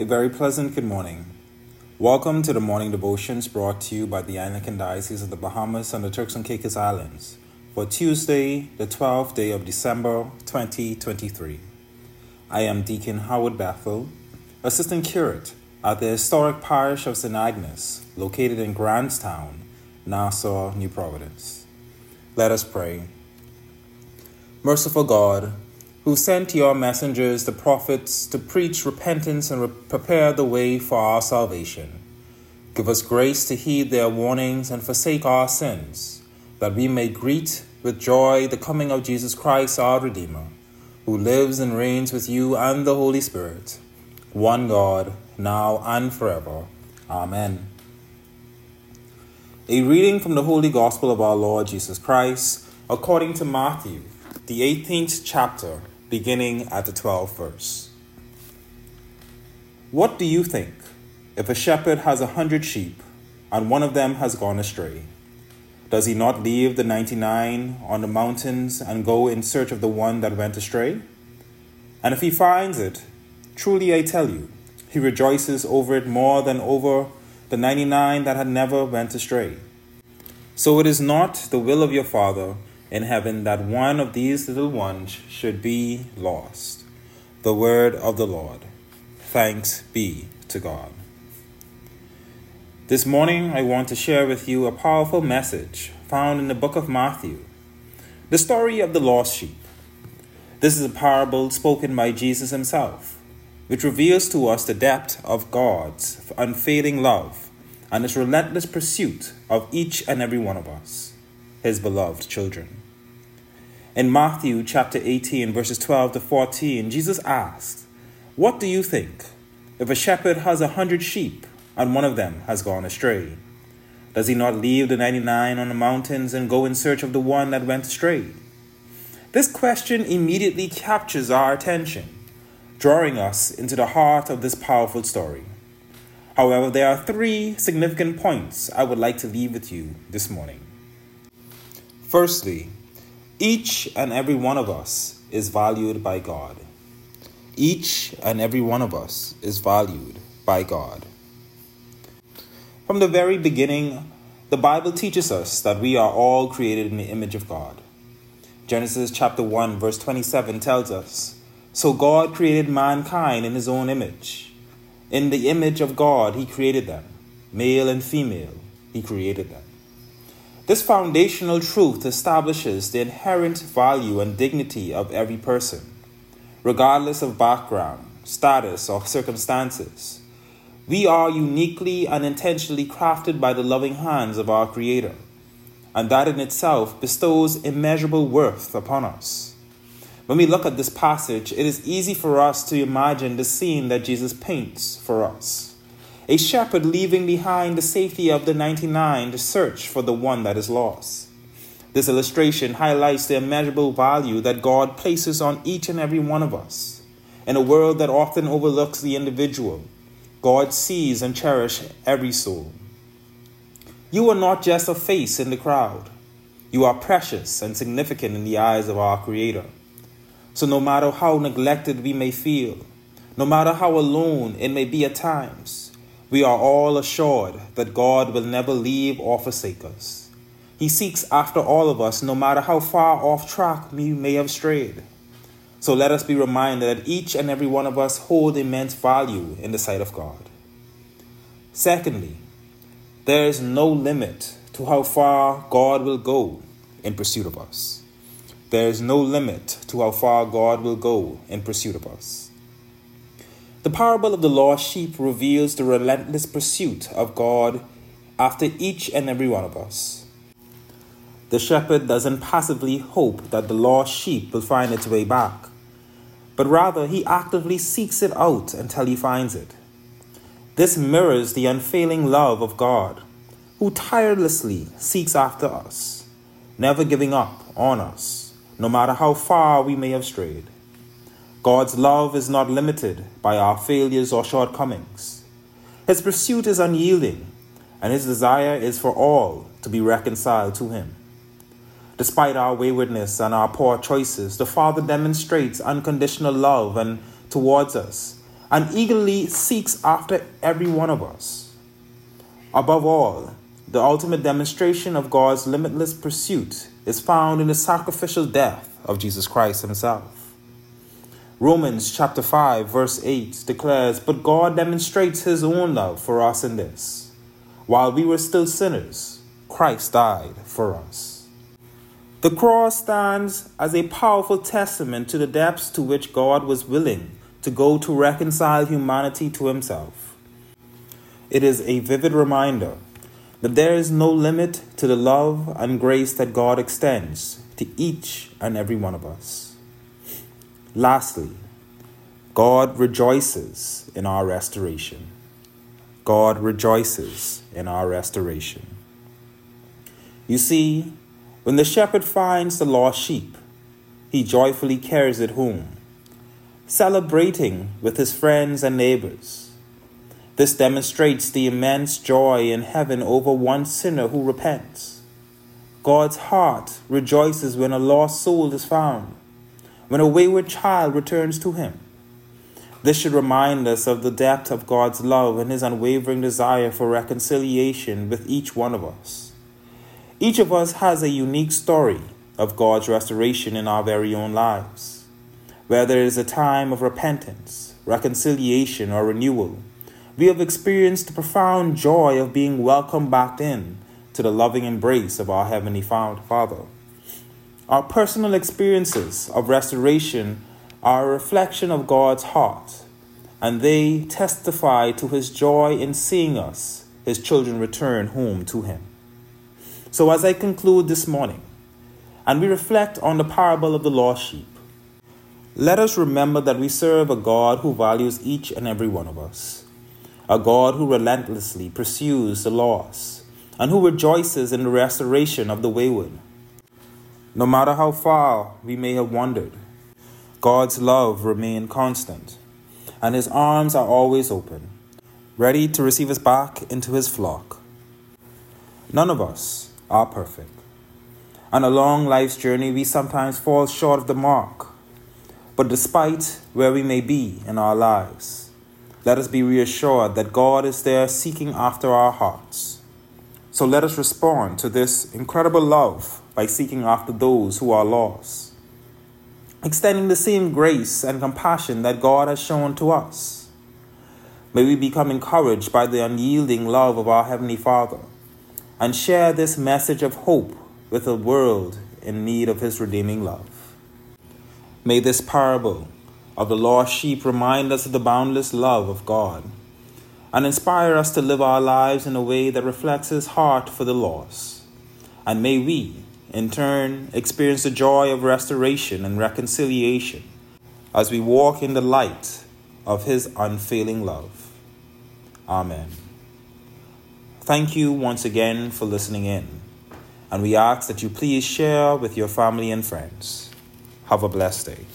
A very pleasant good morning. Welcome to the morning devotions brought to you by the Anglican Diocese of the Bahamas and the Turks and Caicos Islands for Tuesday, the 12th day of December 2023. I am Deacon Howard Bethel, Assistant Curate at the historic parish of St. Agnes, located in Grants Town, Nassau, New Providence. Let us pray. Merciful God, who sent your messengers, the prophets, to preach repentance and re- prepare the way for our salvation. Give us grace to heed their warnings and forsake our sins, that we may greet with joy the coming of Jesus Christ, our Redeemer, who lives and reigns with you and the Holy Spirit, one God, now and forever. Amen. A reading from the Holy Gospel of our Lord Jesus Christ, according to Matthew, the 18th chapter beginning at the 12th verse. What do you think if a shepherd has a hundred sheep and one of them has gone astray? Does he not leave the 99 on the mountains and go in search of the one that went astray? And if he finds it, truly I tell you, he rejoices over it more than over the 99 that had never went astray. So it is not the will of your Father in heaven that one of these little ones should be lost. The word of the Lord. Thanks be to God. This morning, I want to share with you a powerful message found in the book of Matthew the story of the lost sheep. This is a parable spoken by Jesus himself, which reveals to us the depth of God's unfailing love and his relentless pursuit of each and every one of us, his beloved children. In Matthew chapter 18, verses 12 to 14, Jesus asked, What do you think? If a shepherd has a hundred sheep and one of them has gone astray, does he not leave the 99 on the mountains and go in search of the one that went astray? This question immediately captures our attention, drawing us into the heart of this powerful story. However, there are three significant points I would like to leave with you this morning. Firstly, each and every one of us is valued by God. Each and every one of us is valued by God. From the very beginning, the Bible teaches us that we are all created in the image of God. Genesis chapter 1 verse 27 tells us, "So God created mankind in his own image. In the image of God he created them, male and female, he created them." This foundational truth establishes the inherent value and dignity of every person, regardless of background, status, or circumstances. We are uniquely and intentionally crafted by the loving hands of our Creator, and that in itself bestows immeasurable worth upon us. When we look at this passage, it is easy for us to imagine the scene that Jesus paints for us a shepherd leaving behind the safety of the 99 to search for the one that is lost. This illustration highlights the immeasurable value that God places on each and every one of us. In a world that often overlooks the individual, God sees and cherishes every soul. You are not just a face in the crowd. You are precious and significant in the eyes of our Creator. So, no matter how neglected we may feel, no matter how alone it may be at times, we are all assured that God will never leave or forsake us. He seeks after all of us, no matter how far off track we may have strayed. So let us be reminded that each and every one of us hold immense value in the sight of God. Secondly, there is no limit to how far God will go in pursuit of us. There is no limit to how far God will go in pursuit of us. The parable of the lost sheep reveals the relentless pursuit of God after each and every one of us. The shepherd doesn't passively hope that the lost sheep will find its way back, but rather he actively seeks it out until he finds it. This mirrors the unfailing love of God, who tirelessly seeks after us, never giving up on us, no matter how far we may have strayed. God's love is not limited by our failures or shortcomings. His pursuit is unyielding, and his desire is for all to be reconciled to him. Despite our waywardness and our poor choices, the Father demonstrates unconditional love and towards us and eagerly seeks after every one of us. Above all, the ultimate demonstration of God's limitless pursuit is found in the sacrificial death of Jesus Christ Himself. Romans chapter 5, verse 8 declares, But God demonstrates His own love for us in this. While we were still sinners, Christ died for us. The cross stands as a powerful testament to the depths to which God was willing to go to reconcile humanity to Himself. It is a vivid reminder that there is no limit to the love and grace that God extends to each and every one of us. Lastly, God rejoices in our restoration. God rejoices in our restoration. You see, when the shepherd finds the lost sheep, he joyfully carries it home, celebrating with his friends and neighbors this demonstrates the immense joy in heaven over one sinner who repents. God's heart rejoices when a lost soul is found, when a wayward child returns to Him. This should remind us of the depth of God's love and His unwavering desire for reconciliation with each one of us. Each of us has a unique story of God's restoration in our very own lives. Whether it is a time of repentance, reconciliation, or renewal, we have experienced the profound joy of being welcomed back in to the loving embrace of our Heavenly Father. Our personal experiences of restoration are a reflection of God's heart, and they testify to His joy in seeing us, His children, return home to Him. So, as I conclude this morning, and we reflect on the parable of the lost sheep, let us remember that we serve a God who values each and every one of us a God who relentlessly pursues the lost and who rejoices in the restoration of the wayward. No matter how far we may have wandered, God's love remains constant, and his arms are always open, ready to receive us back into his flock. None of us are perfect. On a long life's journey, we sometimes fall short of the mark. But despite where we may be in our lives, let us be reassured that God is there seeking after our hearts. So let us respond to this incredible love by seeking after those who are lost, extending the same grace and compassion that God has shown to us. May we become encouraged by the unyielding love of our Heavenly Father and share this message of hope with a world in need of His redeeming love. May this parable of the lost sheep remind us of the boundless love of God and inspire us to live our lives in a way that reflects His heart for the lost. And may we, in turn, experience the joy of restoration and reconciliation as we walk in the light of His unfailing love. Amen. Thank you once again for listening in, and we ask that you please share with your family and friends. Have a blessed day.